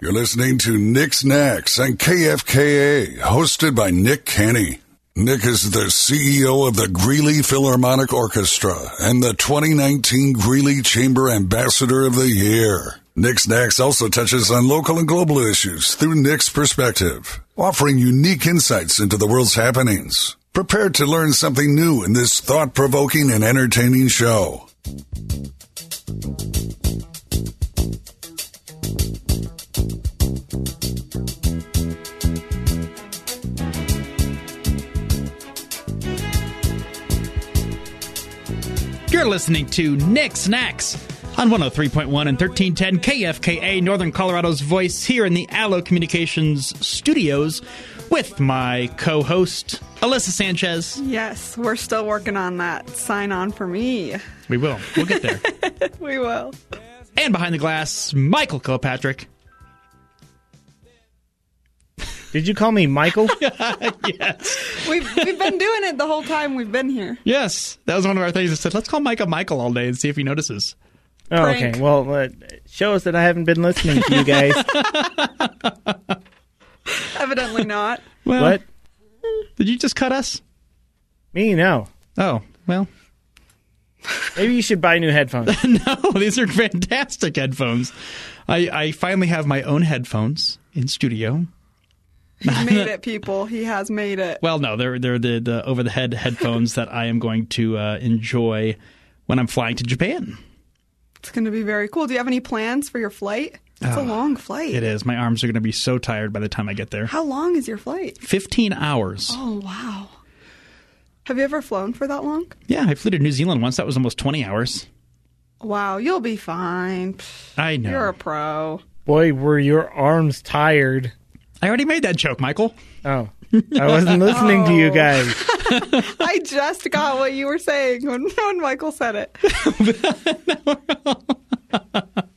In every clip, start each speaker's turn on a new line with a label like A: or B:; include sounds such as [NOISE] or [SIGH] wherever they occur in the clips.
A: You're listening to Nick's Knacks on KFKA, hosted by Nick Kenny. Nick is the CEO of the Greeley Philharmonic Orchestra and the 2019 Greeley Chamber Ambassador of the Year. Nick's Knacks also touches on local and global issues through Nick's perspective, offering unique insights into the world's happenings. Prepare to learn something new in this thought provoking and entertaining show.
B: You're listening to Nick's Knacks on 103.1 and 1310 KFKA, Northern Colorado's voice, here in the Allo Communications studios with my co host, Alyssa Sanchez.
C: Yes, we're still working on that. Sign on for me.
B: We will. We'll get there. [LAUGHS]
C: We will.
B: And behind the glass, Michael Kilpatrick.
D: Did you call me Michael? [LAUGHS]
B: yes.
C: We've, we've been doing it the whole time we've been here.
B: Yes. That was one of our things. I said, let's call Micah Michael all day and see if he notices.
D: Oh, okay. Well, uh, shows that I haven't been listening to you guys. [LAUGHS]
C: Evidently not.
B: Well,
D: what?
B: Did you just cut us?
D: Me? No.
B: Oh, well.
D: Maybe you should buy new headphones. [LAUGHS]
B: no, these are fantastic headphones. I, I finally have my own headphones in studio.
C: He's [LAUGHS] made it, people. He has made it.
B: Well, no, they're they're the, the over the head headphones that I am going to uh, enjoy when I'm flying to Japan.
C: It's going to be very cool. Do you have any plans for your flight? It's a long flight.
B: It is. My arms are going to be so tired by the time I get there.
C: How long is your flight?
B: 15 hours.
C: Oh, wow. Have you ever flown for that long?
B: Yeah, I flew to New Zealand once. That was almost 20 hours.
C: Wow, you'll be fine. Pfft,
B: I know.
C: You're a pro.
D: Boy, were your arms tired.
B: I already made that joke, Michael.
D: Oh. I wasn't listening to you oh. guys. [LAUGHS]
C: I just got what you were saying when, when Michael said it. [LAUGHS]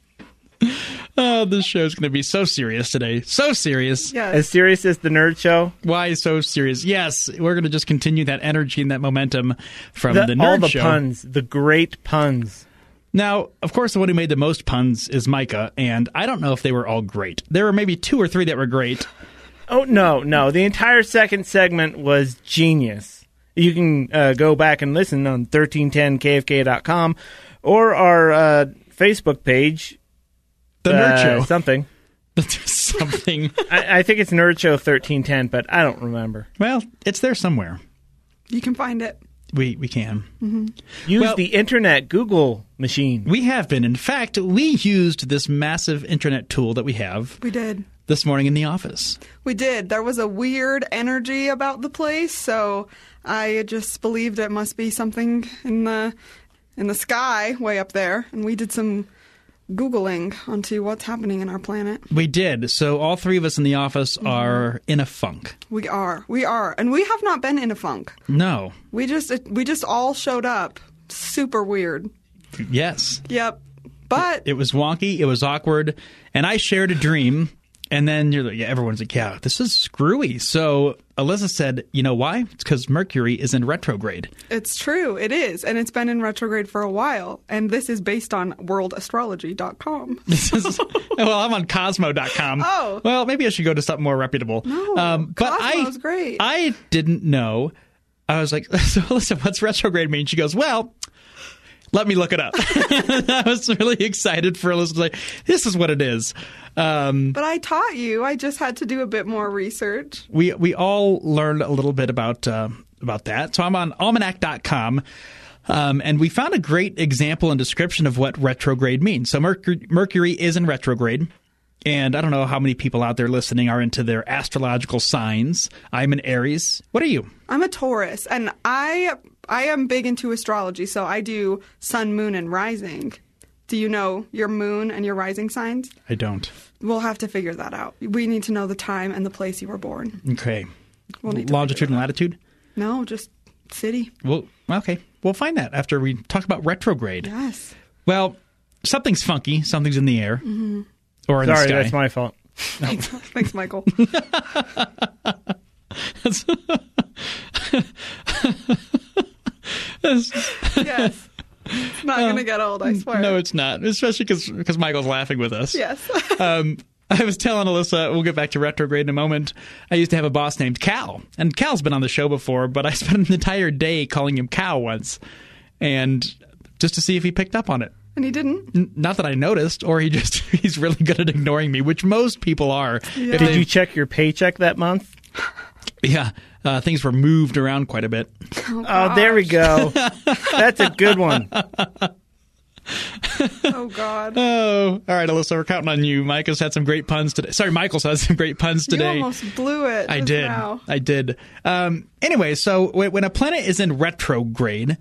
B: Oh, this show's going to be so serious today. So serious.
C: Yes.
D: As serious as the Nerd Show.
B: Why so serious? Yes, we're going to just continue that energy and that momentum from the,
D: The-
B: nerd
D: all the
B: show.
D: puns, the great puns.
B: Now, of course, the one who made the most puns is Micah, and I don't know if they were all great. There were maybe two or three that were great.
D: Oh no, no! The entire second segment was genius. You can uh, go back and listen on 1310kfk.com or our uh, Facebook page.
B: The nerd
D: uh,
B: show,
D: something. [LAUGHS]
B: something.
D: I, I think it's Nerd Show 1310, but I don't remember.
B: well, it's there somewhere.
C: you can find it.
B: We we can.
D: Use
B: Well-
D: the internet Google machine.
B: We have been. In fact, we used this massive internet tool that we have
C: We did.
B: this morning in the office.
C: We did. There was a weird energy about the place, so I just believed it must be something in the in the sky way up there, and we did some googling onto what's happening in our planet.
B: We did. So all three of us in the office
C: Mm-hmm.
B: are in a funk.
C: We are. We are. And we have not been in a funk.
B: No.
C: We just we just all showed up. Super weird.
B: Yes.
C: Yep. But
B: It was wonky. It was awkward. And I shared a dream. And then you're like, yeah, everyone's like, yeah, this is screwy. So Alyssa said, you know why? It's because Mercury is in retrograde.
C: it's true. It is. And it's been in retrograde for a while. And this is based on worldastrology.com. [LAUGHS]
B: This is, well, I'm on Cosmo.com.
C: Oh.
B: Well, maybe I should go to something more reputable.
C: No, um,
B: but
C: Cosmo's
B: I,
C: great.
B: I didn't know. I was like, [LAUGHS] so listen, what's retrograde mean? She goes, well, let me look it up. [LAUGHS] I was really excited for Alyssa to say, this is what it is. Um,
C: But I taught you. I just had to do a bit more research.
B: we we all learned a little bit about uh, about that. So I'm on almanac.com. Um, and we found a great example and description of what retrograde means. So Mercury, Mercury is in retrograde. And I don't know how many people out there listening are into their astrological signs. I'm an Aries. What are you?
C: I'm a Taurus, and I I am big into astrology. So I do sun, moon, and rising. Do you know your moon and your rising signs?
B: I don't.
C: We'll have to figure that out. We need to know the time and the place you were born.
B: Okay.
C: We'll need to
B: Longitude and latitude?
C: No, just city.
B: Well, okay. We'll find that after we talk about retrograde.
C: Yes.
B: Well, something's funky. Something's in the air. Mm-hmm. Or in the
D: Sorry,
B: sky.
D: that's my fault. [LAUGHS]
C: Thanks, Michael. [LAUGHS] yes. It's not going to get old, I swear.
B: No, it's not. Especially because Michael's laughing with us.
C: Yes. [LAUGHS]
B: Um, I was telling Alyssa, we'll get back to retrograde in a moment. I used to have a boss named Cal, and Cal's been on the show before, but I [LAUGHS] spent an entire day calling him Cal once, and just to see if he picked up on it.
C: And he didn't.
B: N- Not that I noticed, or he just [LAUGHS] he's really good at ignoring me, which most people are.
C: Yeah.
D: Did
B: they-
D: you check your paycheck that month?
B: Yeah, uh, things were moved around quite a bit.
D: Oh, there we go. That's a good one. [LAUGHS]
C: Oh God.
B: Oh, all right, Alyssa, we're counting on you. Mike has had some great puns today. Sorry, Michael's had some great puns
C: You
B: today.
C: almost blew it.
B: I did.
C: now.
B: I did. Um, anyway, so when a planet is in retrograde,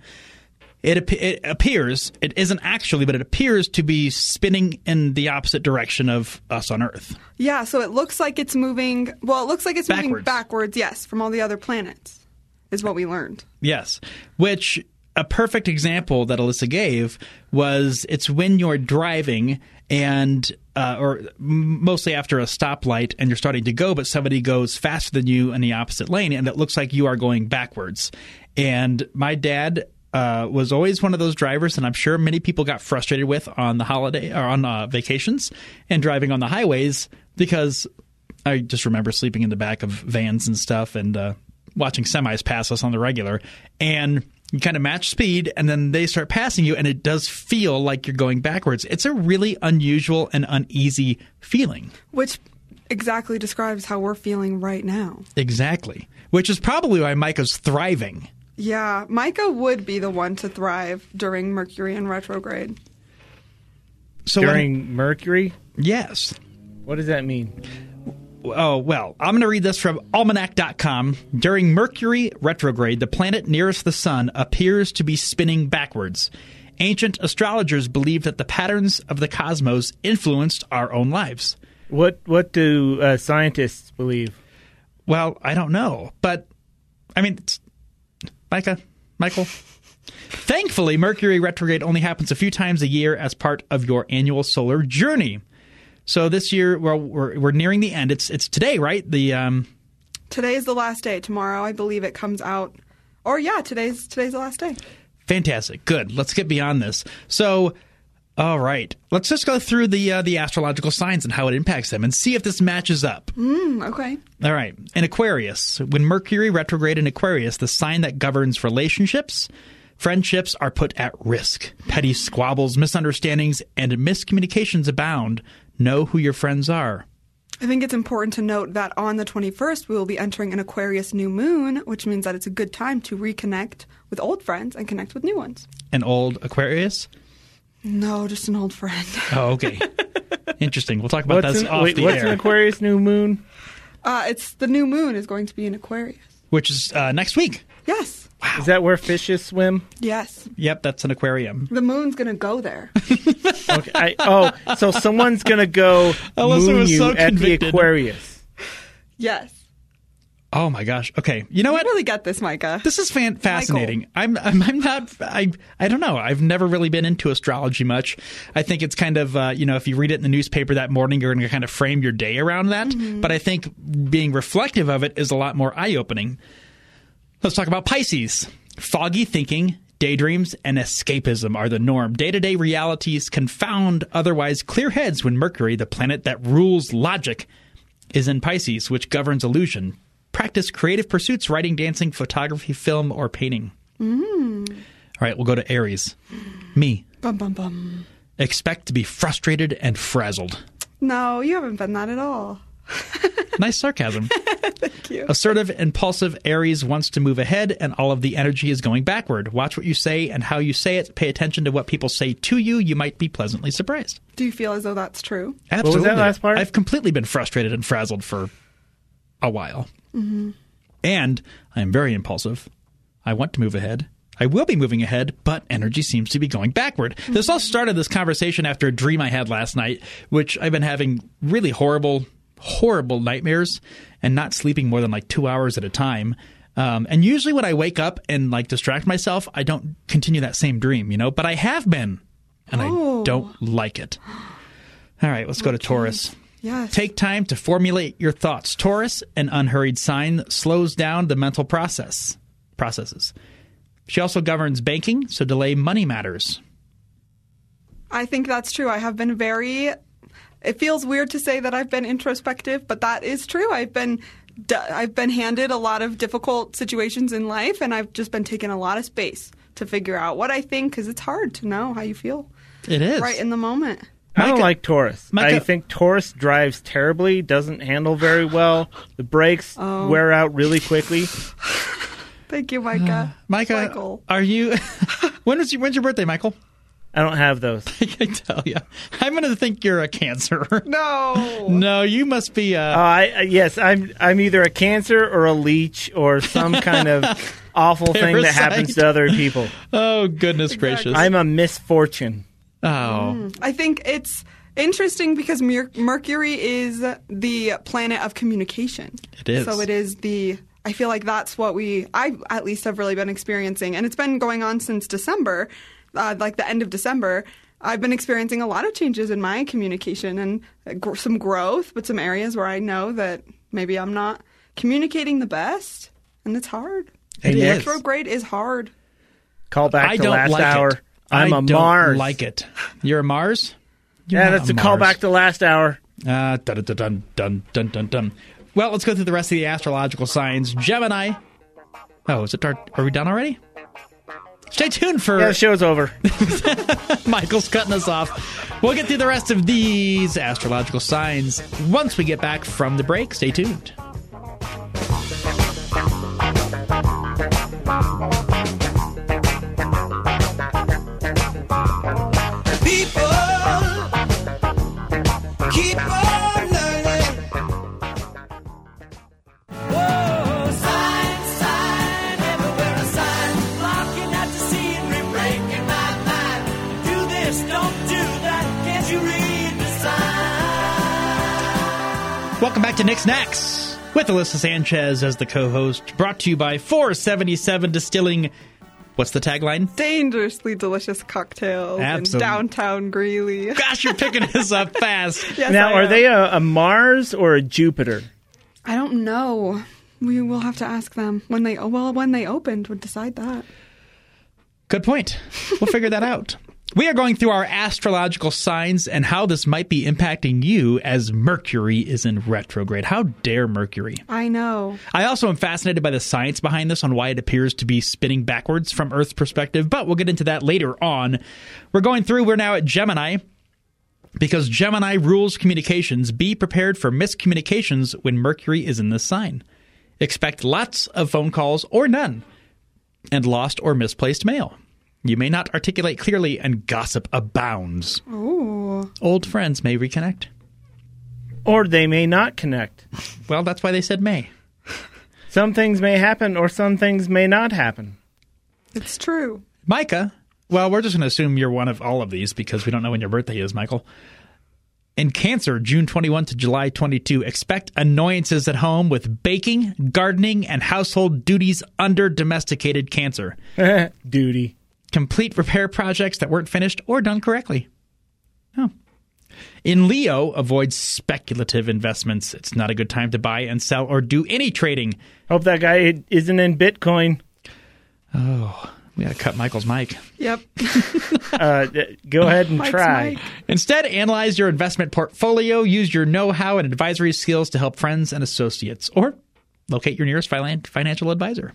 B: it, it appears, it isn't actually, but it appears to be spinning in the opposite direction of us on Earth.
C: Yeah, so it looks like it's moving. Well, it looks like it's moving
B: Backwards.
C: backwards. Yes, from all the other planets, is what we learned.
B: Yes. Which a perfect example that Alyssa gave was it's when you're driving and uh, or mostly after a stoplight and you're starting to go, but somebody goes faster than you in the opposite lane, and it looks like you are going backwards. And my dad. Uh, was always one of those drivers, and I'm sure many people got frustrated with on the holiday or on uh, vacations and driving on the highways because I just remember sleeping in the back of vans and stuff and uh, watching semis pass us on the regular. And you kind of match speed, and then they start passing you, and it does feel like you're going backwards. It's a really unusual and uneasy feeling.
C: Which exactly describes how we're feeling right now.
B: Exactly. Which is probably why Micah's thriving.
C: Yeah, Micah would be the one to thrive during Mercury in retrograde.
B: So when-
D: During Mercury?
B: yes.
D: What does that mean?
B: Oh, well, I'm going to read this from almanac.com. During Mercury retrograde, the planet nearest the sun appears to be spinning backwards. Ancient astrologers believed that the patterns of the cosmos influenced our own lives.
D: What what do uh, scientists believe?
B: Well, I don't know, but I mean, it's- Micah, Michael. Thankfully, Mercury retrograde only happens a few times a year as part of your annual solar journey. So this year, well, we're we're nearing the end. It's it's today, right? The um,
C: Today is the last day. Tomorrow, I believe it comes out. Or yeah, today's today's the last day.
B: Fantastic. Good. Let's get beyond this. So, all right, let's just go through the uh, the astrological signs and how it impacts them, and see if this matches up.
C: Hmm, okay.
B: All right. In Aquarius, when Mercury retrograde in Aquarius, the sign that governs relationships, friendships are put at risk. Petty squabbles, misunderstandings, and miscommunications abound. Know who your friends are.
C: I think it's important to note that on the 21st, we will be entering an Aquarius new moon, which means that it's a good time to reconnect with old friends and connect with new ones.
B: An old Aquarius.
C: No, just an old friend. [LAUGHS]
B: Oh, okay. Interesting. We'll talk about
D: What's
B: that
D: an,
B: off
D: wait,
B: the
D: what's
B: air,
D: an Aquarius new moon?
C: Uh, it's the new moon is going to be in Aquarius.
B: which is uh, next week.
C: Yes. Wow.
D: Is that where fishes swim?
C: Yes.
B: Yep, that's an aquarium.
C: The moon's going to go there. [LAUGHS]
D: Okay. I, oh, so someone's gonna go [LAUGHS]
B: Alyssa
D: moon
B: was
D: you
B: so
D: at
B: convicted.
D: the Aquarius.
C: yes.
B: Oh my gosh. Okay. You know what?
C: I
B: what?
C: really get this, Micah.
B: This is fan- fascinating. I'm, I'm I'm not I I don't know. I've never really been into astrology much. I think it's kind of uh, you know if you read it in the newspaper that morning, you're going to kind of frame your day around that. But I think being reflective of it is a lot more eye opening. Let's talk about Pisces. Foggy thinking. Daydreams and escapism are the norm. Day to day realities confound otherwise clear heads when Mercury, the planet that rules logic, is in Pisces, which governs illusion. Practice creative pursuits, writing, dancing, photography, film, or painting. Mm-hmm. All right, we'll go to Aries. Me.
C: Bum, bum, bum.
B: Expect to be frustrated and frazzled.
C: No, you haven't been that at all. [LAUGHS]
B: Nice sarcasm.
C: Thank you.
B: Assertive, impulsive Aries wants to move ahead, and all of the energy is going backward. Watch what you say and how you say it. Pay attention to what people say to you. You might be pleasantly surprised.
C: Do you feel as though that's true?
B: Absolutely.
D: Was that last part?
B: I've completely been frustrated and frazzled for a while.
C: Mm-hmm.
B: And I am very impulsive. I want to move ahead. I will be moving ahead, but energy seems to be going backward. This all started this conversation after a dream I had last night, which I've been having really horrible, horrible nightmares and not sleeping more than like two hours at a time. Um, and usually when I wake up and like distract myself, I don't continue that same dream, you know, but I have been and I
C: Oh.
B: don't like it. All right, let's go to Taurus.
C: Yes.
B: Take time to formulate your thoughts. Taurus, an unhurried sign, slows down the mental process processes. She also governs banking, so delay money matters.
C: I think that's true. I have been very it feels weird to say that I've been introspective, but that is true. I've been I've been handed a lot of difficult situations in life, and I've just been taking a lot of space to figure out what I think because it's hard to know how you feel
B: It is.
C: right in the moment.
D: I don't like Taurus.
B: Micah-
D: I think Taurus drives terribly, doesn't handle very well. The brakes [SIGHS]
C: Oh.
D: wear out really quickly. [LAUGHS]
C: Thank you, Micah. [SIGHS]
B: Micah,
C: Michael.
B: are you? [LAUGHS] when was your, when's your birthday, Michael?
D: I don't have those. [LAUGHS]
B: I can tell you. I'm going to think you're a Cancer.
C: No.
B: no, you must be.
D: Uh,
B: Uh,
D: I, uh, yes, I'm. I'm either a cancer or a leech or some kind of awful thing that happens to other people.
B: oh goodness gracious!
D: I'm a misfortune.
B: Oh,
C: I think it's interesting because Mer- Mercury is the planet of communication.
B: It is.
C: So it is the. I feel like that's what we, I at least have really been experiencing, and it's been going on since December, uh, like the end of December. I've been experiencing a lot of changes in my communication and uh, gr- some growth, but some areas where I know that maybe I'm not communicating the best, and it's hard.
B: It is.
C: Retrograde is hard.
D: Call back
B: I
D: to
B: don't
D: last
B: like
D: hour.
B: it.
D: I'm
B: I
D: a
B: don't
D: Mars.
B: Like it. You're a Mars. You're
D: Yeah, that's a call
B: Mars.
D: back to last hour.
B: Uh, dun, dun, dun, dun, dun, dun, dun. Well, let's go through the rest of the astrological signs. Gemini. Oh, is it? dark? are we done already? Stay tuned for
D: Yeah, the show's over. [LAUGHS]
B: Michael's cutting us off. We'll get through the rest of these astrological signs once we get back from the break. Stay tuned. Welcome back to Nick's Knacks with Alyssa Sanchez as the co-host. Brought to you by 477 Distilling. What's the tagline?
C: Dangerously delicious cocktails in downtown Greeley.
B: Gosh, you're picking this up [LAUGHS] fast.
C: Yes,
D: now,
C: I
D: are
C: am.
D: they a, a Mars or a Jupiter?
C: I don't know. We will have to ask them when they. Oh, well, when they opened, would decide that.
B: Good point. We'll figure that out. [LAUGHS] We are going through our astrological signs and how this might be impacting you as Mercury is in retrograde. How dare Mercury?
C: I know.
B: I also am fascinated by the science behind this on why it appears to be spinning backwards from Earth's perspective, but we'll get into that later on. We're going through, we're now at Gemini. Because Gemini rules communications, be prepared for miscommunications when Mercury is in this sign. Expect lots of phone calls or none, and lost or misplaced mail. You may not articulate clearly, and gossip abounds.
C: Ooh.
B: Old friends may reconnect.
D: Or they may not connect.
B: Well, that's why they said may.
D: Some things may happen, or some things may not happen.
C: It's true.
B: Micah, well, we're just going to assume you're one of all of these because we don't know when your birthday is, Michael. In Cancer, June 21 to July 22, expect annoyances at home with baking, gardening, and household duties under domesticated Cancer. [LAUGHS]
D: Duty.
B: Complete repair projects that weren't finished or done correctly. Oh. In Leo, avoid speculative investments. It's not a good time to buy and sell or do any trading.
D: Hope that guy isn't in Bitcoin.
B: Oh, we got to cut Michael's mic.
C: Yep. [LAUGHS]
D: Uh, go ahead and
C: Mike's
D: try.
C: Mike.
B: Instead, analyze your investment portfolio, use your know how and advisory skills to help friends and associates, or locate your nearest financial advisor.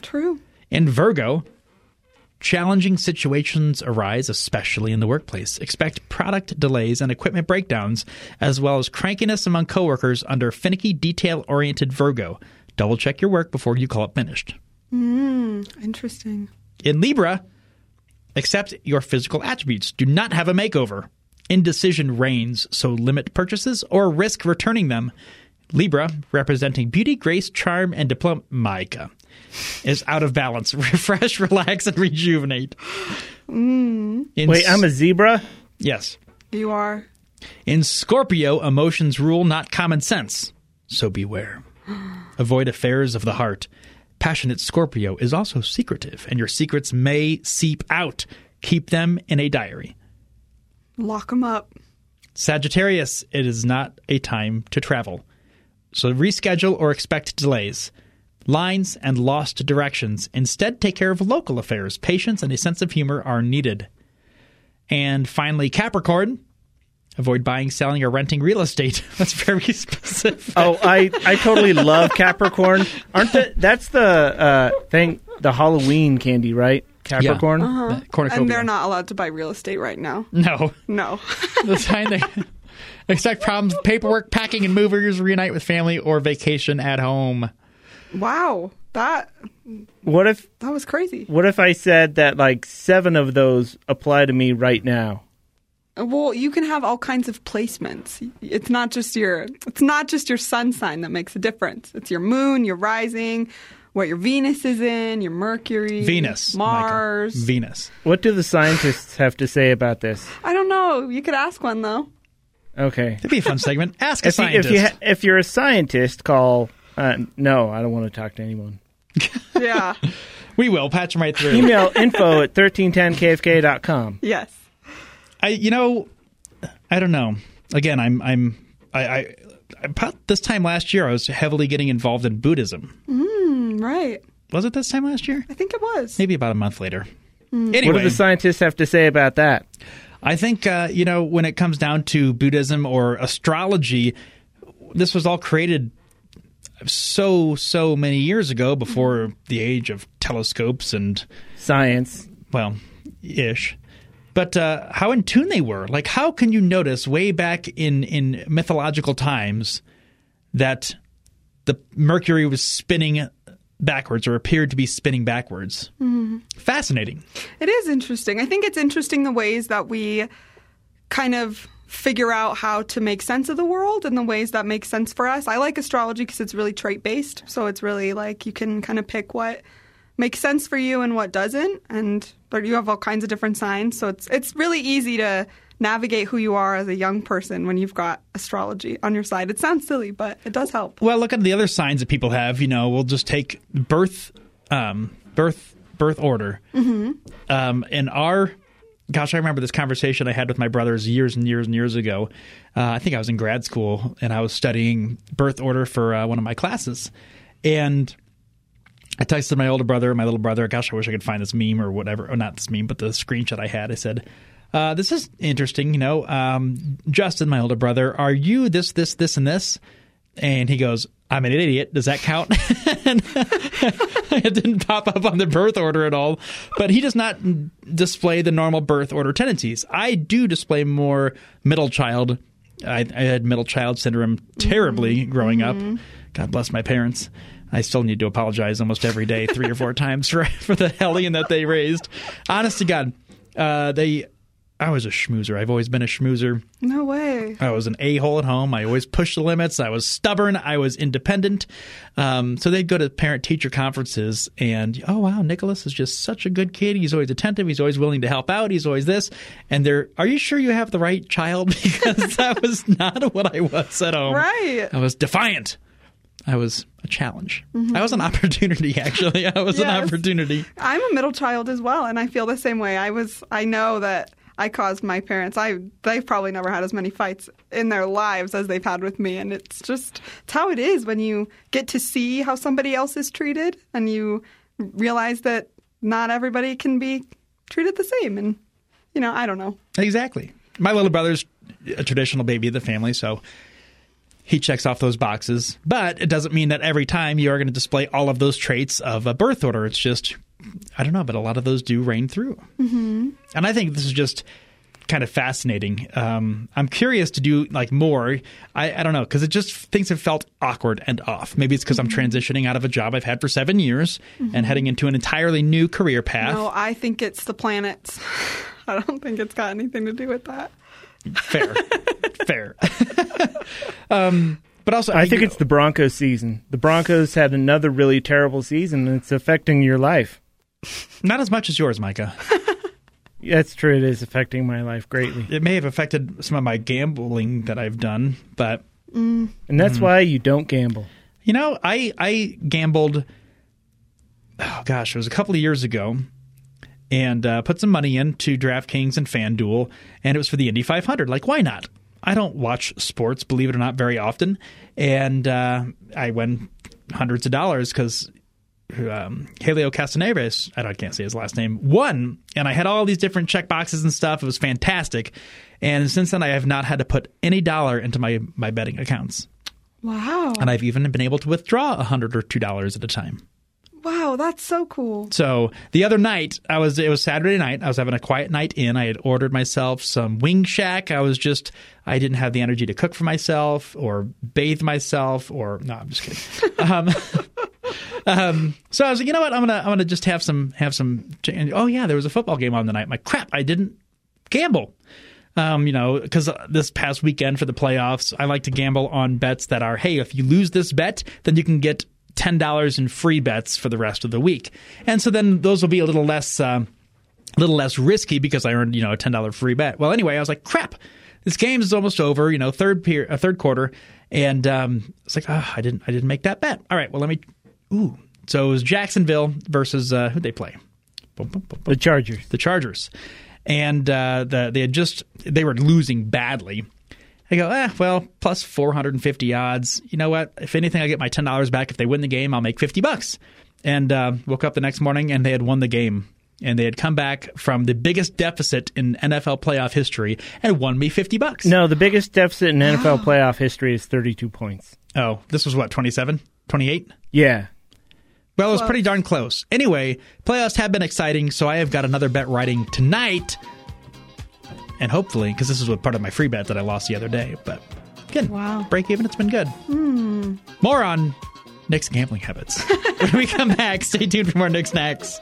C: True.
B: In Virgo, challenging situations arise, especially in the workplace. Expect product delays and equipment breakdowns, as well as crankiness among coworkers under finicky, detail oriented Virgo. Double check your work before you call it finished.
C: Hmm, interesting.
B: In Libra, accept your physical attributes. Do not have a makeover. Indecision reigns, so limit purchases or risk returning them. Libra, representing beauty, grace, charm, and diploma, Micah, is out of balance. [LAUGHS] Refresh, relax, and rejuvenate. Mm. In
D: Wait, I'm a zebra?
B: yes.
C: You are.
B: In Scorpio, emotions rule, not common sense. So beware. [GASPS] Avoid affairs of the heart. Passionate Scorpio is also secretive, and your secrets may seep out. Keep them in a diary.
C: Lock them up.
B: Sagittarius, it is not a time to travel. So reschedule or expect delays. Lines and lost directions. Instead, take care of local affairs. Patience and a sense of humor are needed. And finally, Capricorn. Avoid buying, selling, or renting real estate. [LAUGHS] That's very specific.
D: Oh, I, I totally love Capricorn. Aren't the, that's the uh, thing, the Halloween candy, right? Capricorn.
B: Uh, cornucopia.
C: And they're not allowed to buy real estate right now.
B: No.
C: No. [LAUGHS]
B: the sign they expect problems with paperwork, packing, and movers. Reunite with family or vacation at home.
C: Wow. That
D: What if
C: that was crazy.
D: what if I said that like seven of those apply to me right now?
C: Well, you can have all kinds of placements. It's not just your it's not just your sun sign that makes a difference. It's your moon, your rising, what your Venus is in, your Mercury,
B: Venus. Michael.
C: Mars.
B: Venus.
D: What do the scientists have to say about this?
C: I don't know. You could ask one though.
D: Okay.
B: That'd be a fun segment. Ask a
D: If you, if
B: scientist.
D: you ha- if you're a scientist, call. Uh, no, I don't want to talk to anyone. [LAUGHS]
C: Yeah.
B: we will patch them right through.
D: Email info at 1310kfk.com.
C: yes.
B: I, you know, I don't know. Again, I'm, I'm, I, I, about this time last year, I was heavily getting involved in Buddhism.
C: Mm, Right.
B: Was it this time last year?
C: I think it was.
B: Maybe about a month later.
C: Hmm.
B: Anyway,
D: What do the scientists have to say about that?
B: I think uh, you know when it comes down to Buddhism or astrology, this was all created so so many years ago before the age of telescopes and
D: Science.
B: well, ish. But uh, how in tune they were. Like, how can you notice way back in, in mythological times that the Mercury was spinning backwards or appeared to be spinning backwards? Fascinating.
C: It is interesting. I think it's interesting the ways that we kind of figure out how to make sense of the world and the ways that make sense for us. I like astrology because it's really trait based. So it's really like you can kind of pick what makes sense for you and what doesn't. And but you have all kinds of different signs. So it's it's really easy to navigate who you are as a young person when you've got astrology on your side. It sounds silly, but it does help.
B: Well, look at the other signs that people have. You know, we'll just take birth, um, birth, birth order. Mm-hmm. Um, in our, gosh, I remember this conversation I had with my brothers years and years and years ago. Uh, I think I was in grad school and I was studying birth order for uh, one of my classes, and I texted my older brother, my little brother. Gosh, I wish I could find this meme or whatever, or not this meme, but the screenshot I had. I said, uh, "This is interesting." You know, um, Justin, my older brother, are you this, this, this, and this? And he goes, "I'm an idiot. Does that count?" [LAUGHS] It didn't pop up on the birth order at all. But he does not display the normal birth order tendencies. I do display more middle child. I, I had middle child syndrome terribly growing up. God bless my parents. I still need to apologize almost every day, three or four [LAUGHS] times for for the hellion that they raised. Honest to God, uh, they. I was a schmoozer. I've always been a schmoozer.
C: No way.
B: I was an a hole at home. I always pushed the limits. I was stubborn. I was independent. Um, so they'd go to parent teacher conferences and, oh, wow, Nicholas is just such a good kid. He's always attentive. He's always willing to help out. He's always this. And they're, are you sure you have the right child? [LAUGHS] Because that was not what I was at home.
C: Right.
B: I was defiant. I was a challenge. I was an opportunity, actually. I was an opportunity.
C: I'm a middle child as well, and I feel the same way. I was. I know that I caused my parents. I they've probably never had as many fights in their lives as they've had with me, and it's just it's how it is when you get to see how somebody else is treated, and you realize that not everybody can be treated the same. And you know, I don't know.
B: Exactly. My little brother's a traditional baby of the family, so he checks off those boxes. But it doesn't mean that every time you are going to display all of those traits of a birth order. It's just, I don't know, but a lot of those do rain through. Mm-hmm. And I think this is just kind of fascinating. Um, I'm curious to do like more. I, I don't know because it just things have felt awkward and off. Maybe it's because I'm transitioning out of a job I've had for seven years and heading into an entirely new career path.
C: No, I think it's the planets. [LAUGHS] I don't think it's got anything to do with that.
B: Fair, [LAUGHS] fair. [LAUGHS] um, but also,
D: I think it's the Broncos season. The Broncos had another really terrible season, and it's affecting your life.
B: Not as much as yours, Micah. [LAUGHS]
D: That's true. It is affecting my life greatly,
B: It may have affected some of my gambling that I've done, but
D: and that's why you don't gamble.
B: you know, I I gambled. Oh gosh, it was a couple of years ago, and uh, put some money into DraftKings and FanDuel, and it was for the Indy 500. Like, why not? I don't watch sports, believe it or not, very often, and uh, I won hundreds of dollars because um, Helio Castaneves, I, don't, I can't say his last name, won. And I had all these different check boxes and stuff. It was fantastic. And since then, I have not had to put any dollar into my, my betting accounts.
C: Wow.
B: And I've even been able to withdraw a hundred or two dollars at a time.
C: Wow, that's so cool.
B: So the other night, I was it was Saturday night. I was having a quiet night in. I had ordered myself some Wing Shack. I was just I didn't have the energy to cook for myself or bathe myself or no, I'm just kidding. [LAUGHS] um, um, so I was like, you know what? I'm gonna I'm gonna just have some have some. and, Oh yeah, there was a football game on the night. My crap, I didn't gamble. Um, you know, because this past weekend for the playoffs, I like to gamble on bets that are, hey, if you lose this bet, then you can get ten dollars in free bets for the rest of the week, and so then those will be a little less, uh, a little less risky because I earned you know a ten dollar free bet. Well, anyway, I was like, crap, this game is almost over. You know, third period, a third quarter, and um, it's like, oh, I didn't, I didn't make that bet. All right, well, let me. Ooh, so it was Jacksonville versus uh, who they play. Boom, boom, boom, boom
D: The Chargers.
B: the Chargers, and uh, the, they had just they were losing badly. I go, eh, well, plus four hundred and fifty odds. You know what? If anything, I get my ten dollars back. If they win the game, I'll make fifty bucks. And uh, woke up the next morning, and they had won the game. And they had come back from the biggest deficit in NFL playoff history and won me fifty bucks.
D: No, the biggest deficit in NFL [GASPS] playoff history is 32 points.
B: Oh, this was what 27, 28?
D: Yeah.
B: Well, it was
C: Close.
B: pretty darn close. Anyway, playoffs have been exciting, so I have got another bet writing tonight. And hopefully, because this is what part of my free bet that I lost the other day. But again,
C: Wow.
B: break even, it's been good. More on Nick's gambling habits. [LAUGHS] when we come back, stay tuned for more Nick's Knacks.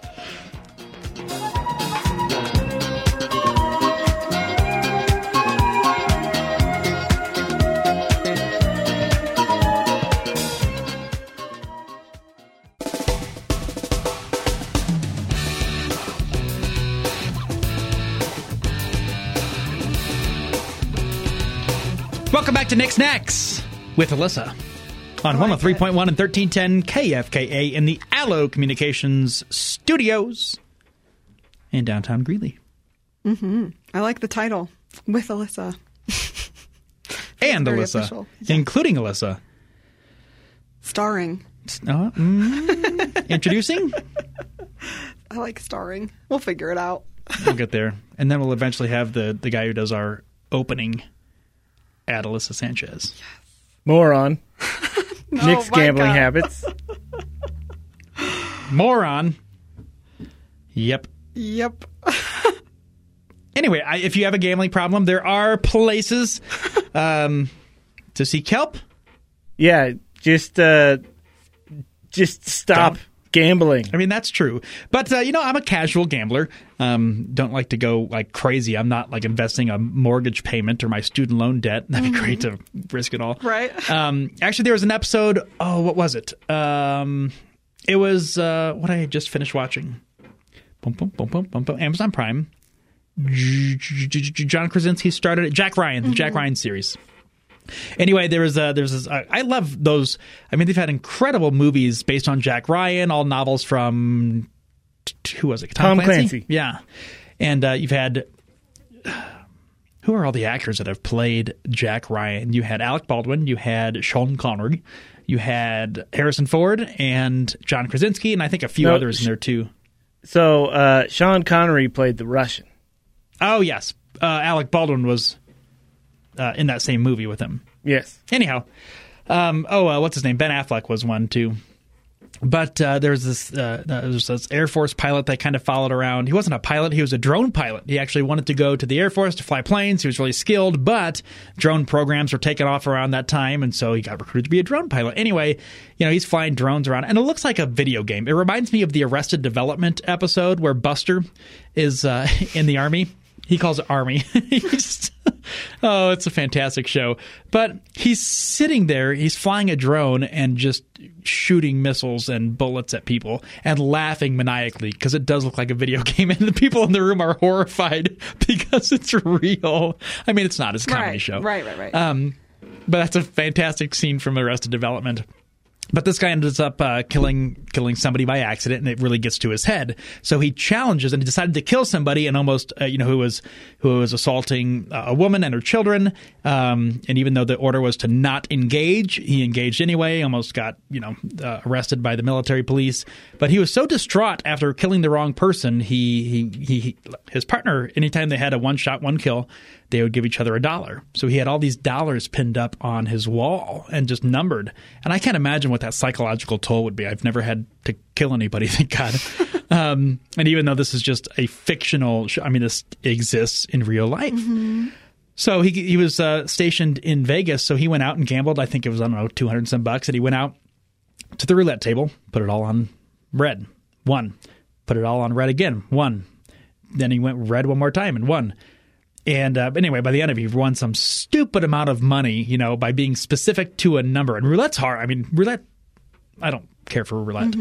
B: Welcome back to Nick's Knacks with Alyssa on 103.1 and 1310 KFKA in the Allo Communications studios in downtown Greeley.
C: I like the title with Alyssa. [LAUGHS]
B: And Alyssa,
C: official.
B: including Alyssa.
C: Starring.
B: Uh, mm, introducing? [LAUGHS]
C: I like starring. We'll figure it out.
B: We'll get there. And then we'll eventually have the, the guy who does our opening at Alyssa Sanchez.
D: More on [LAUGHS] Nick's
C: Oh
D: gambling
C: God.
D: habits. [LAUGHS]
B: Moron. Yep.
C: Yep. [LAUGHS]
B: Anyway, I, if you have a gambling problem, there are places um, to seek help.
D: Yeah, just uh, just stop
B: Stop.
D: Gambling.
B: I mean, that's true. But, uh, you know, I'm a casual gambler. Um, don't like to go like crazy. I'm not like investing a mortgage payment or my student loan debt. [LAUGHS] That'd be great to risk it all.
C: Right.
B: Um, actually, there was an episode. Oh, what was it? Um, it was uh, what I had just finished watching. Boom, boom, boom, boom, boom, boom. Amazon Prime. John Krasinski started it. Jack Ryan, the Jack Ryan series. Anyway, there was a, there's this, I love those. I mean, they've had incredible movies based on Jack Ryan, all novels from who was it?
D: Tom Clancy.
B: Yeah, and uh, you've had [SIGHS] who are all the actors that have played Jack Ryan? You had Alec Baldwin, you had Sean Connery, you had Harrison Ford and John Krasinski, and I think a few
D: No,
B: others in there too.
D: So uh, Sean Connery played the Russian.
B: Oh yes, uh, Alec Baldwin was uh, in that same movie with him.
D: Yes.
B: Anyhow, um, oh, uh, what's his name? Ben Affleck was one too. But uh, there was this uh, there was this Air Force pilot that kind of followed around. He wasn't a pilot; he was a drone pilot. He actually wanted to go to the Air Force to fly planes. He was really skilled, but drone programs were taking off around that time, and so he got recruited to be a drone pilot. Anyway, you know, he's flying drones around, and it looks like a video game. It reminds me of the Arrested Development episode where Buster is uh, [LAUGHS] in the army. He calls it Army. [LAUGHS] He's- oh, it's a fantastic show. But he's sitting there, he's flying a drone and just shooting missiles and bullets at people and laughing maniacally because it does look like a video [LAUGHS] game. And the people in the room are horrified [LAUGHS] because it's real. I mean, it's not his comedy
C: right.
B: show.
C: Right, right, right.
B: Um, but that's a fantastic scene from Arrested Development. But this guy ends up uh, killing killing somebody by accident, and it really gets to his head. So he challenges and he decided to kill somebody, and almost uh, you know who was who was assaulting uh, a woman and her children. Um, and even though the order was to not engage, he engaged anyway. Almost got you know uh, arrested by the military police. But he was so distraught after killing the wrong person, he he, he his partner. Anytime they had a one shot one kill, they would give each other a dollar. So he had all these dollars pinned up on his wall and just numbered. And I can't imagine what that psychological toll would be. I've never had to kill anybody, [LAUGHS] thank God. um, and even though this is just a fictional, I mean, this exists in real life. So he he was uh, stationed in Vegas. So he went out and gambled. I think it was I don't know two hundred some bucks, and he went out to the roulette table, put it all on red, won. Put it all on red again, won. Then he went red one more time and won. And uh, anyway, by the end of it, he won some stupid amount of money, you know, by being specific to a number. And roulette's hard. I mean, roulette. I don't care for roulette.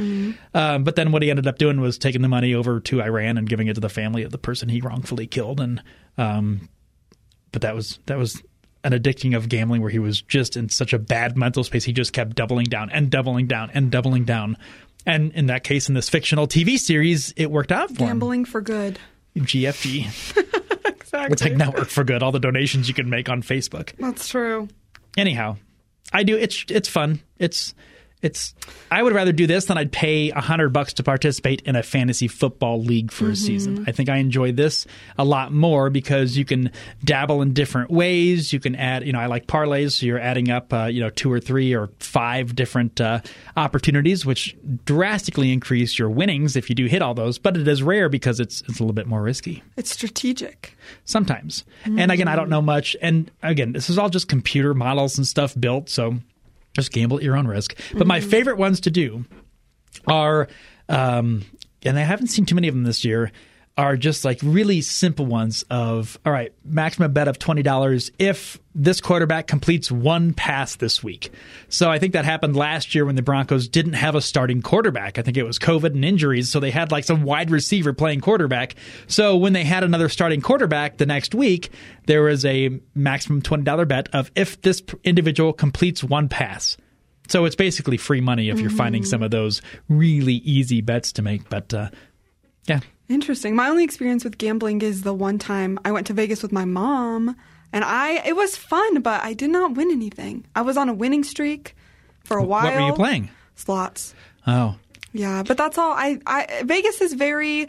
B: Um, but then what he ended up doing was taking the money over to Iran and giving it to the family of the person he wrongfully killed. And um, but that was that was an addicting of gambling where he was just in such a bad mental space. He just kept doubling down and doubling down and doubling down. And in that case, in this fictional TV series, it worked out for
C: Gambling for good.
B: him. GFG. [LAUGHS]
C: Exactly.
B: It's like network for good. All the donations you can make on Facebook.
C: That's true.
B: Anyhow, I do. It's it's fun. It's it's. I would rather do this than I'd pay a hundred bucks to participate in a fantasy football league for a season. I think I enjoy this a lot more because you can dabble in different ways. You can add. You know, I like parlays, so you're adding up. Uh, you know, two or three or five different uh, opportunities, which drastically increase your winnings if you do hit all those. But it is rare because it's it's a little bit more risky
C: It's strategic.
B: sometimes. And again, I don't know much. And again, this is all just computer models and stuff built, so just gamble at your own risk. But my favorite ones to do are, um, and I haven't seen too many of them this year. Are just like really simple ones of all right, maximum bet of twenty dollars if this quarterback completes one pass this week. So I think that happened last year when the Broncos didn't have a starting quarterback. I think it was COVID and injuries, so they had like some wide receiver playing quarterback. So when they had another starting quarterback the next week, there was a maximum twenty dollar bet of if this individual completes one pass. So it's basically free money if you're finding some of those really easy bets to make. But uh, yeah,
C: Interesting. My only experience with gambling is the one time I went to Vegas with my mom, and I it was fun, but I did not win anything. I was on a winning streak for a while.
B: what were you playing?
C: Slots.
B: Oh,
C: Yeah, but that's all. I, I Vegas is very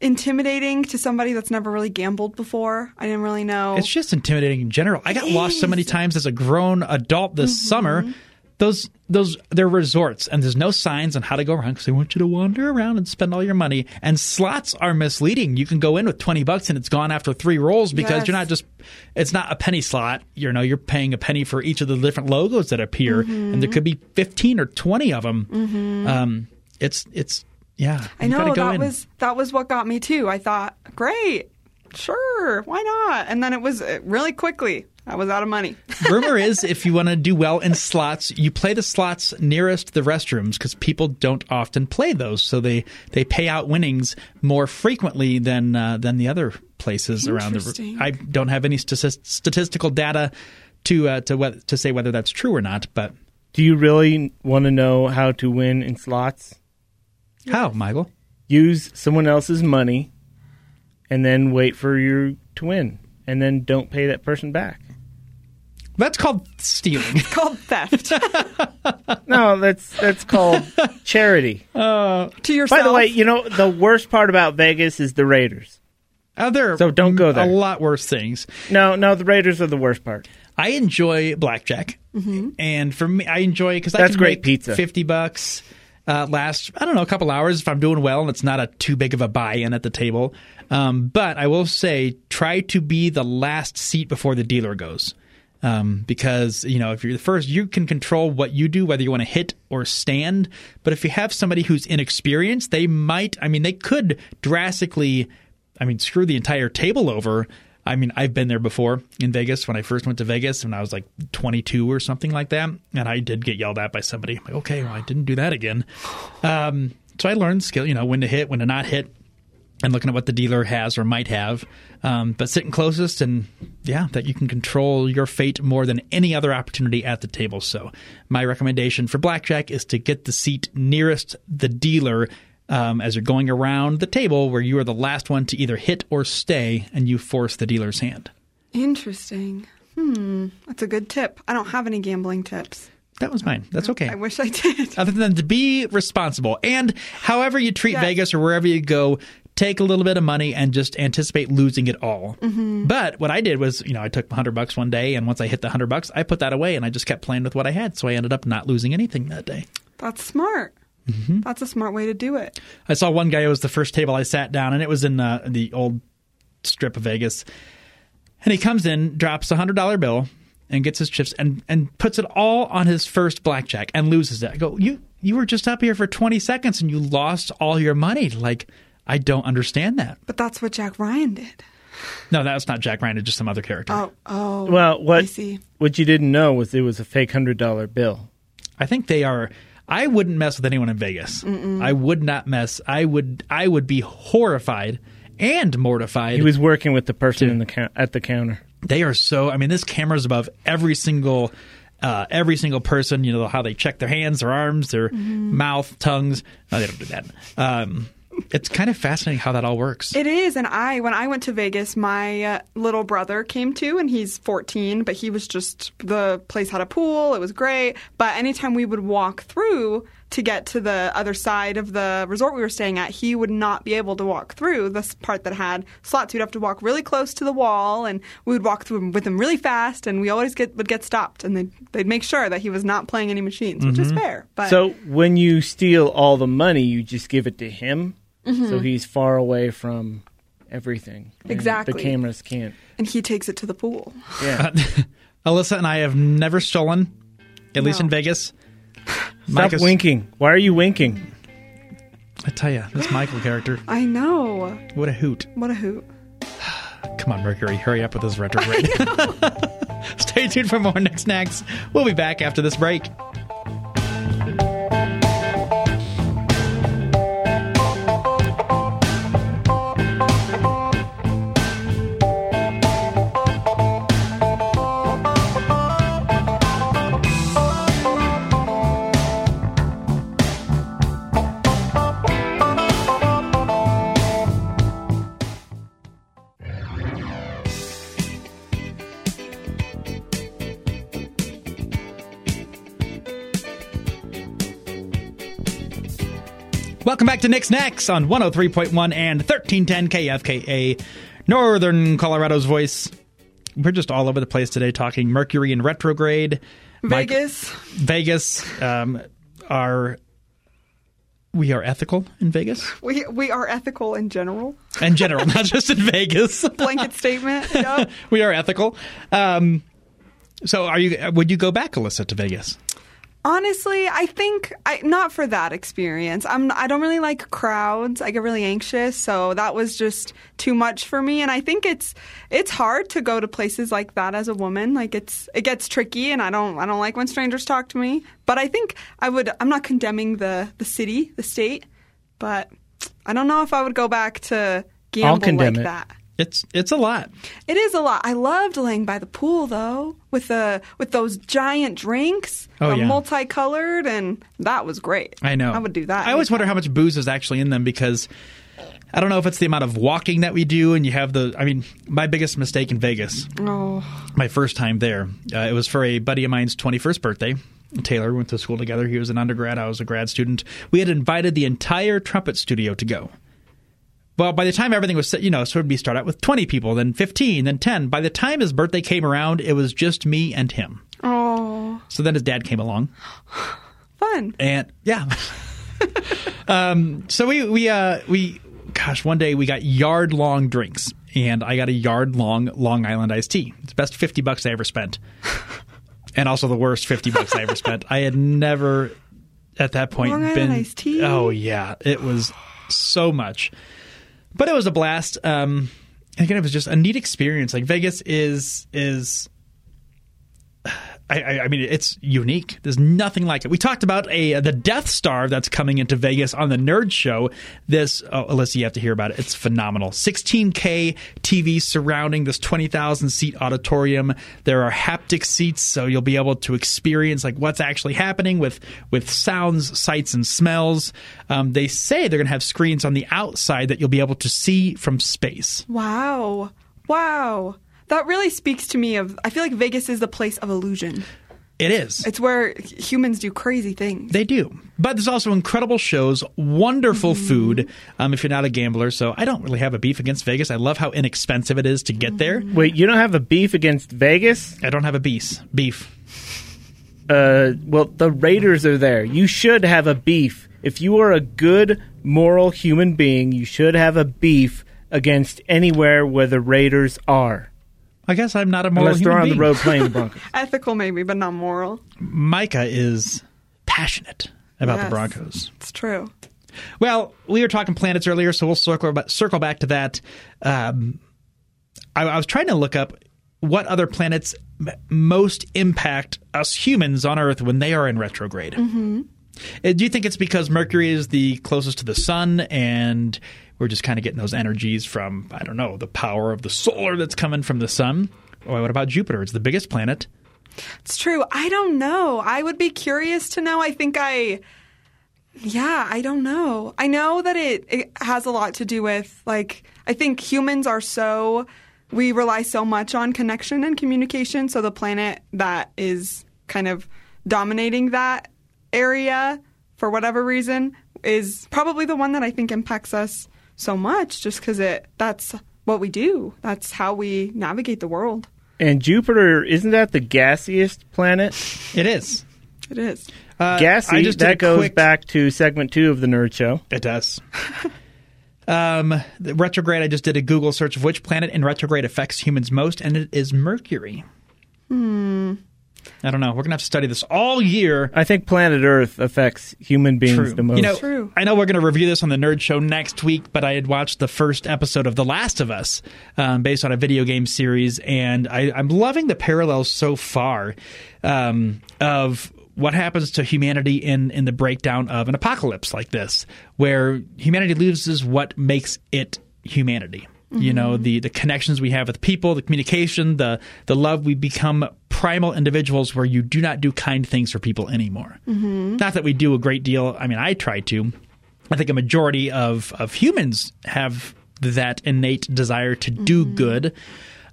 C: intimidating to somebody that's never really gambled before. I didn't really know.
B: It's just intimidating in general. I got lost so many times as a grown adult this mm-hmm. summer. Those those they're resorts and there's no signs on how to go around because they want you to wander around and spend all your money. And slots are misleading. You can go in with twenty bucks and it's gone after three rolls because
C: Yes.
B: you're not just it's not a penny slot. You know you're paying a penny for each of the different logos that appear, and there could be fifteen or twenty of them. Um, it's it's yeah.
C: I know that
B: in.
C: was that was what got me too. I thought, great, sure, why not? And then it was uh, really quickly. I was out of money. [LAUGHS]
B: Rumor is if you want to do well in slots, you play the slots nearest the restrooms because people don't often play those, so they they pay out winnings more frequently than uh, than the other places around the.
C: Interesting.
B: I don't have any stati- statistical data to uh, to whe- to say whether that's true or not, but
D: Do you really want to know how to win in slots?
B: how, Michael?
D: Use someone else's money and then wait for you to win. And then don't pay that person back.
B: That's called stealing. [LAUGHS]
C: Called theft [LAUGHS]
D: No, that's that's called charity.
C: to yourself.
D: By the way, you know the worst part about Vegas is the Raiders.
B: Uh, there are
D: So don't go there.
B: A lot worse things.
D: No, no, the Raiders are the worst part.
B: I enjoy blackjack, and for me, I enjoy because
D: That's
B: can
D: great
B: make
D: pizza.
B: Fifty bucks uh, last I don't know a couple hours if I'm doing well and it's not a too big of a buy-in at the table. Um, but I will say, try to be the last seat before the dealer goes. Um, because you know if you're the first, you can control what you do, whether you want to hit or stand. But if you have somebody who's inexperienced, they might. I mean, they could drastically. I mean, screw the entire table over. I mean, I've been there before in Vegas when I first went to Vegas when I was like 22 or something like that, and I did get yelled at by somebody. I'm like, okay, well, I didn't do that again. Um, so I learned skill, you know, when to hit, when to not hit. And looking at what the dealer has or might have, um, but sitting closest and yeah, that you can control your fate more than any other opportunity at the table. So, my recommendation for blackjack is to get the seat nearest the dealer. Um, as you're going around the table, where you are the last one to either hit or stay, and you force the dealer's hand.
C: Interesting. Hmm, that's a good tip. I don't have any gambling tips.
B: That was mine. That's okay.
C: I wish I did.
B: other than to be responsible. And however you treat
C: Yes.
B: Vegas or wherever you go, take a little bit of money and just anticipate losing it all.
C: Mm-hmm.
B: But what I did was, you know, I took 100 bucks one day, and once I hit the 100 bucks, I put that away and I just kept playing with what I had. So I ended up not losing anything that day.
C: That's smart.
B: Mm-hmm.
C: That's a smart way to do it.
B: I saw one guy, it was the first table I sat down, and it was in uh, the old strip of Vegas. And he comes in, drops a $100 bill, and gets his chips and, and puts it all on his first blackjack and loses it. I go, you, you were just up here for 20 seconds and you lost all your money. Like, I don't understand that.
C: But that's what Jack Ryan did.
B: No, that's not Jack Ryan, it's just some other character.
C: Oh, oh.
D: Well, what
C: I see.
D: what you didn't know was it was a fake hundred dollar bill.
B: I think they are. I wouldn't mess with anyone in Vegas. I would not mess. I would. I would be horrified and mortified.
D: He was working with the person in the cou- at the counter.
B: they are so. I mean, this camera's above every single. Uh, every single person, you know how they check their hands, their arms, their mouth, tongues. No, they don't do that. Um, it's kind of fascinating how that all works.
C: It is, and I when I went to Vegas, my uh, little brother came too, and he's 14, but he was just the place had a pool, it was great. But anytime we would walk through to get to the other side of the resort we were staying at, he would not be able to walk through this part that had slots. We'd have to walk really close to the wall, and we would walk through with him really fast, and we always get would get stopped, and they'd, they'd make sure that he was not playing any machines, which is fair. But
D: So when you steal all the money, you just give it to him, so mm-hmm. he's far away from everything.
C: Exactly.
D: the cameras can't.
C: and he takes it to the pool.
D: Yeah, [LAUGHS]
B: Alyssa and I have never stolen, at least in Vegas.
D: stop
B: Micah's-
D: winking. Why are you winking?
B: I tell you, this Michael character,
C: I know.
B: what a hoot.
C: What a hoot. [SIGHS]
B: Come on, Mercury, hurry up with this retrograde. [LAUGHS] Stay tuned for more Nick's Knacks. We'll be back after this break. Back to Nick's Knacks on 103.1 and 1310 KFKA, Northern Colorado's voice. We're just all over the place today talking Mercury in retrograde. Mike-
C: Vegas.
B: Vegas um, are we are ethical in Vegas
C: We we are ethical in general.
B: in general, not [LAUGHS] just in Vegas. [LAUGHS]
C: Blanket statement. Yep. [LAUGHS]
B: we are ethical. Um, so, are you? Would you go back, Alyssa, to Vegas?
C: Honestly, I think I not for that experience. I'm I don't really like crowds. I get really anxious, so that was just too much for me. And I think it's it's hard to go to places like that as a woman. Like it's it gets tricky, and I don't I don't like when strangers talk to me. But I think I would. I'm not condemning the the city, the state, but I don't know if I would go back to gamble
D: condemn
C: like
D: it.
C: that.
B: It's it's a lot.
C: It is a lot. I loved laying by the pool though, with the with those giant drinks,
B: Oh, yeah.
C: multicolored, and that was great.
B: I know.
C: I would do that.
B: I always wonder how much booze is actually in them because I don't know if it's the amount of walking that we do, and you have the. I mean, my biggest mistake in Vegas,
C: Oh,
B: my first time there, uh, it was for a buddy of mine's twenty first birthday. Taylor went to school together. He was an undergrad. I was a grad student. We had invited the entire trumpet studio to go. Well, by the time everything was set, you know, so it'd be start out with 20 people, then 15, then 10. By the time his birthday came around, it was just me and him.
C: oh,
B: So then his dad came along. [GASPS]
C: fun.
B: And yeah. [LAUGHS] um, so we we uh we gosh, one day we got yard long drinks and I got a yard long Long Island iced tea. It's the best 50 bucks I ever spent. [LAUGHS] and also the worst 50 bucks I ever spent. I had never at that point
C: Long Island
B: been
C: iced tea?
B: Oh yeah, it was so much. But it was a blast. Um again, it was just a neat experience. Like Vegas is is I, I, mean, it's unique. There's nothing like it. We talked about a the Death Star that's coming into Vegas on the Nerd Show. This, oh, Alyssa, you have to hear about it. It's phenomenal. 16K TV surrounding this 20,000 seat auditorium. There are haptic seats, so you'll be able to experience like what's actually happening with with sounds, sights, and smells. Um, they say they're going to have screens on the outside that you'll be able to see from space.
C: Wow. Wow. That really speaks to me of I feel like Vegas is the place of illusion.
B: It is.
C: It's where humans do crazy things.
B: They do. But there's also incredible shows, wonderful food, um, if you're not a gambler. So I don't really have a beef against Vegas. I love how inexpensive it is to get there.
D: Wait, you don't have a beef against Vegas?
B: I don't have a beef. Beef.
D: Uh, well, the Raiders are there. You should have a beef. If you are a good, moral human being, you should have a beef against anywhere where the Raiders are.
B: I guess I'm not a moral
D: Unless they're
B: human
D: on the
B: being.
D: road playing the [LAUGHS] Broncos.
C: Ethical maybe, but not moral.
B: Micah is passionate about the Broncos.
C: It's true.
B: Well, we were talking planets earlier, so we'll circle ba- circle back to that. Um, I, I was trying to look up what other planets m- most impact us humans on Earth when they are in retrograde. Mm-hmm. Do you think it's because Mercury is the closest to the sun, and we're just kind of getting those energies from I don't know the power of the solar that's coming from the sun? Or what about Jupiter? It's the biggest planet.
C: It's true. I don't know. I would be curious to know. I think I yeah, I don't know. I know that it, it has a lot to do with like I think humans are so we rely so much on connection and communication, so the planet that is kind of dominating that area for whatever reason is probably the one that I think impacts us so much just cuz it that's what we do. That's how we navigate the world.
D: And Jupiter, isn't that the gaseous planet?
B: It is.
C: It is.
B: Uh,
D: Gassy,
B: I just
D: that goes
B: quick-
D: back to segment two of the Nerd Show.
B: It does. [LAUGHS] um, the retrograde. I just did a Google search of which planet in retrograde affects humans most, and it is Mercury. Hmm. I don't know. We're gonna have to study this all year.
D: I think planet Earth affects human beings
B: True.
D: the most.
B: You know,
C: True.
B: I know we're going to review this on the Nerd Show next week, but I had watched the first episode of The Last of Us, um, based on a video game series, and I, I'm loving the parallels so far um, of what happens to humanity in in the breakdown of an apocalypse like this, where humanity loses what makes it humanity. You know the the connections we have with people, the communication, the the love. We become primal individuals where you do not do kind things for people anymore. Not that we do a great deal. I mean, I try to. I think a majority of of humans have that innate desire to do good.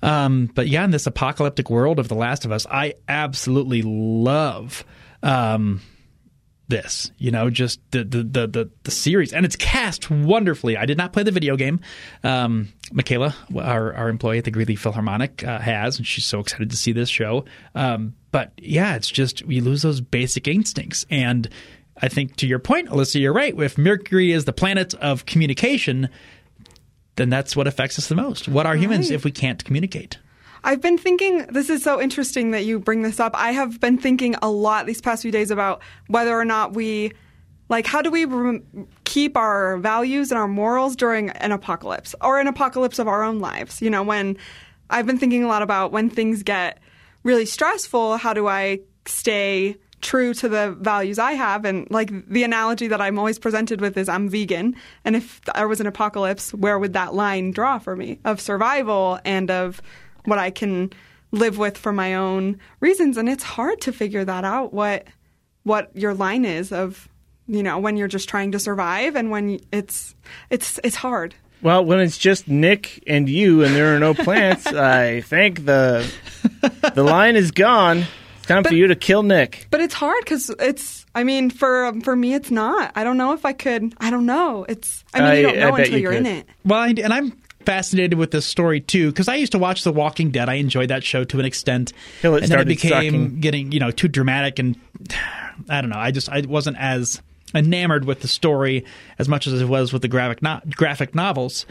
B: Um, but yeah, in this apocalyptic world of The Last of Us, I absolutely love um, this. You know, just the, the the the the series, and it's cast wonderfully. I did not play the video game. Um, Michaela, our our employee at the Greeley Philharmonic, uh, has, and she's so excited to see this show. Um, but yeah, it's just we lose those basic instincts, and I think to your point, Alyssa, you're right. If Mercury is the planet of communication, then that's what affects us the most. What are humans if we can't communicate?
C: I've been thinking, this is so interesting that you bring this up. I have been thinking a lot these past few days about whether or not we, like, how do we keep our values and our morals during an apocalypse or an apocalypse of our own lives? You know, when I've been thinking a lot about when things get really stressful, how do I stay true to the values I have? And, like, the analogy that I'm always presented with is I'm vegan. And if there was an apocalypse, where would that line draw for me of survival and of what I can live with for my own reasons. And it's hard to figure that out what what your line is of you know when you're just trying to survive and when it's it's it's hard.
D: Well, when it's just Nick and you and there are no plants, [LAUGHS] I think the the line is gone. It's time for you to kill Nick.
C: but it's hard cuz it's I mean for um, for me it's not. I don't know if I could I don't know. It's I mean
D: I-
C: you don't know until
D: you
C: you're in it.
B: Well, I, and I'm fascinated with this story too because I used to watch The Walking Dead. I enjoyed that show to an extent,
D: Till it
B: and then it became
D: sucking.
B: getting you know too dramatic, and I don't know. I just I wasn't as enamored with the story as much as it was with the graphic no- graphic novels.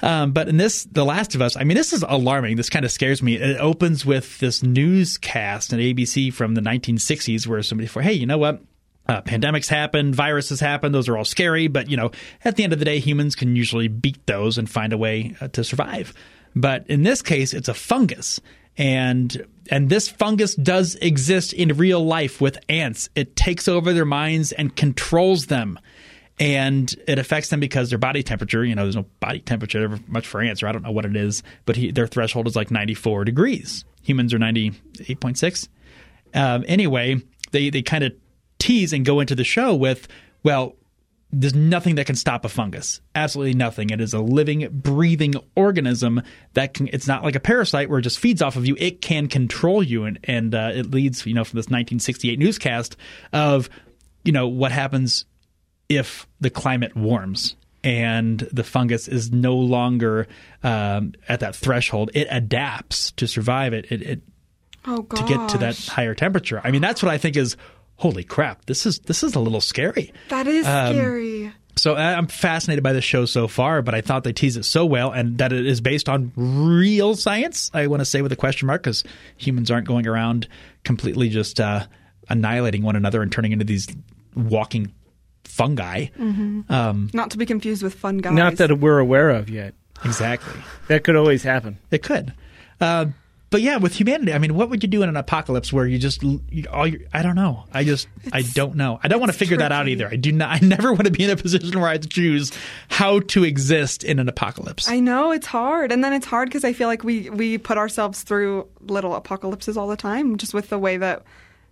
B: Um, but in this, The Last of Us, I mean, this is alarming. This kind of scares me. It opens with this newscast at ABC from the 1960s where somebody for, hey, you know what? Uh, pandemics happen, viruses happen. Those are all scary, but you know, at the end of the day, humans can usually beat those and find a way uh, to survive. but in this case, it's a fungus, and and this fungus does exist in real life with ants. It takes over their minds and controls them. And it affects them because their body temperature, you know, there's no body temperature ever much for ants, or I don't know what it is, but he, their threshold is like 94 degrees. Humans are 98.6 um, anyway, they they kind of tease and go into the show with, well, there's nothing that can stop a fungus. Absolutely nothing. It is a living, breathing organism that can. It's not like a parasite where it just feeds off of you. It can control you, and and uh, it leads, you know, from this 1968 newscast of, you know, what happens if the climate warms and the fungus is no longer um, at that threshold. It adapts to survive. It it, it
C: Oh
B: to get to that higher temperature. I mean, that's what I think is holy crap. This is this is a little scary.
C: That is
B: Um,
C: scary.
B: So I- I'm fascinated by the show so far, but I thought they teased it so well and that it is based on real science. I want to say with a question mark because humans aren't going around completely just uh, annihilating one another and turning into these walking fungi. Um,
C: Not to be confused with fun guys.
D: Not that we're aware of yet.
B: exactly.
D: That could always happen.
B: It could. Uh, but yeah, with humanity, I mean, what would you do in an apocalypse where you just, you, all your, I don't know. I just, I don't know. I don't want to figure that out either. I do not, I never want to be in a position where I have to choose how to exist in an apocalypse.
C: I know it's hard, and then it's hard because I feel like we we put ourselves through little apocalypses all the time, just with the way that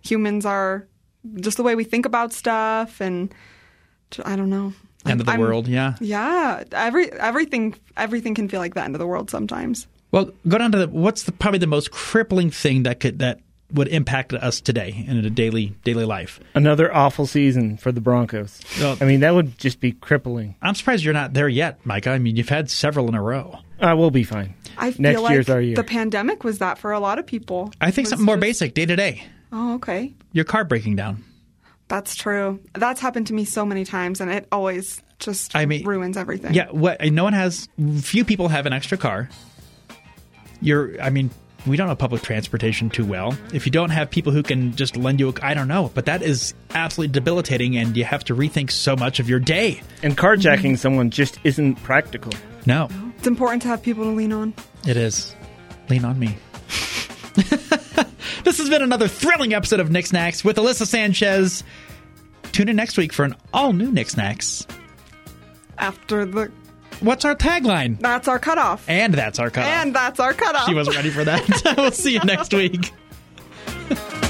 C: humans are, just the way we think about stuff, and I don't know.
B: End of the
C: I'm-
B: world, yeah.
C: Yeah, every everything everything can feel like the end of the world sometimes.
B: Well, go down to the, what's the, probably the most crippling thing that could, that would impact us today in a daily, daily life?
D: Another awful season for the Broncos.
B: Well-
D: I mean, that would just be crippling.
B: I'm surprised you're not there yet, Micah. I mean, you've had several in a row.
D: Uh, we'll be fine.
C: I feel
D: Next
C: like
D: year's our year.
C: the pandemic was that for a lot of people.
B: I think
C: Was
B: something more
C: just-
B: basic, day to day.
C: Oh, okay.
B: Your car breaking down.
C: That's true. That's happened to me so many times, and it always just
B: I mean-
C: ruins everything.
B: Yeah, what no one has. Few people have an extra car. You're, I mean, we don't know public transportation too well. If you don't have people who can just lend you, a, I don't know, but that is absolutely debilitating, and you have to rethink so much of your day.
D: And carjacking someone just isn't practical.
B: No,
C: It's important to have people to lean on.
B: it is. Lean on me. this has been another thrilling episode of Nick's Knacks with Alyssa Sanchez. Tune in next week for an all new Nick's Knacks.
C: After the.
B: What's our tagline?
C: That's our cutoff.
B: And that's our cutoff.
C: And that's our cutoff.
B: she wasn't ready for that. [LAUGHS] we'll see you next week. [LAUGHS]